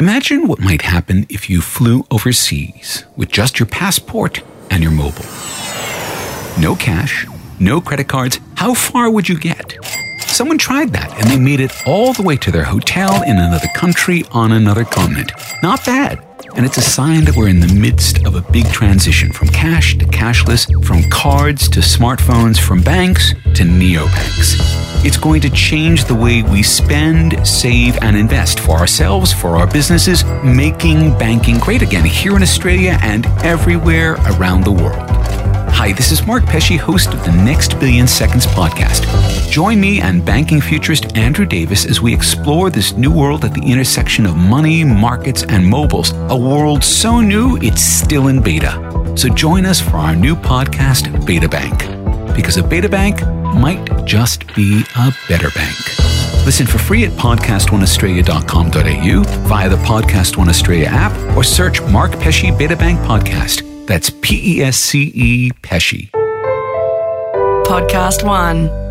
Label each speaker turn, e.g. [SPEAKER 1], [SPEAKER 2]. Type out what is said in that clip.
[SPEAKER 1] Imagine what might happen if you flew overseas with just your passport and your mobile. No cash, no credit cards. How far would you get? Someone tried that and they made it all the way to their hotel in another country on another continent. Not bad. And it's a sign that we're in the midst of a big transition from cash to cashless, from cards to smartphones, from banks to neobanks. It's going to change the way we spend, save, and invest for ourselves, for our businesses, making banking great again here in Australia and everywhere around the world. Hi, this is Mark Pesce, host of the Next Billion Seconds podcast. Join me and banking futurist Andrew Davis as we explore this new world at the intersection of money, markets, and mobiles. A world so new it's still in beta. So join us for our new podcast, Beta Bank. Because a beta bank might just be a better bank. Listen for free at podcastoneaustralia.com.au via the Podcast One Australia app or search Mark Pesce Beta Bank Podcast. That's P E S C E Pesce.
[SPEAKER 2] Podcast One.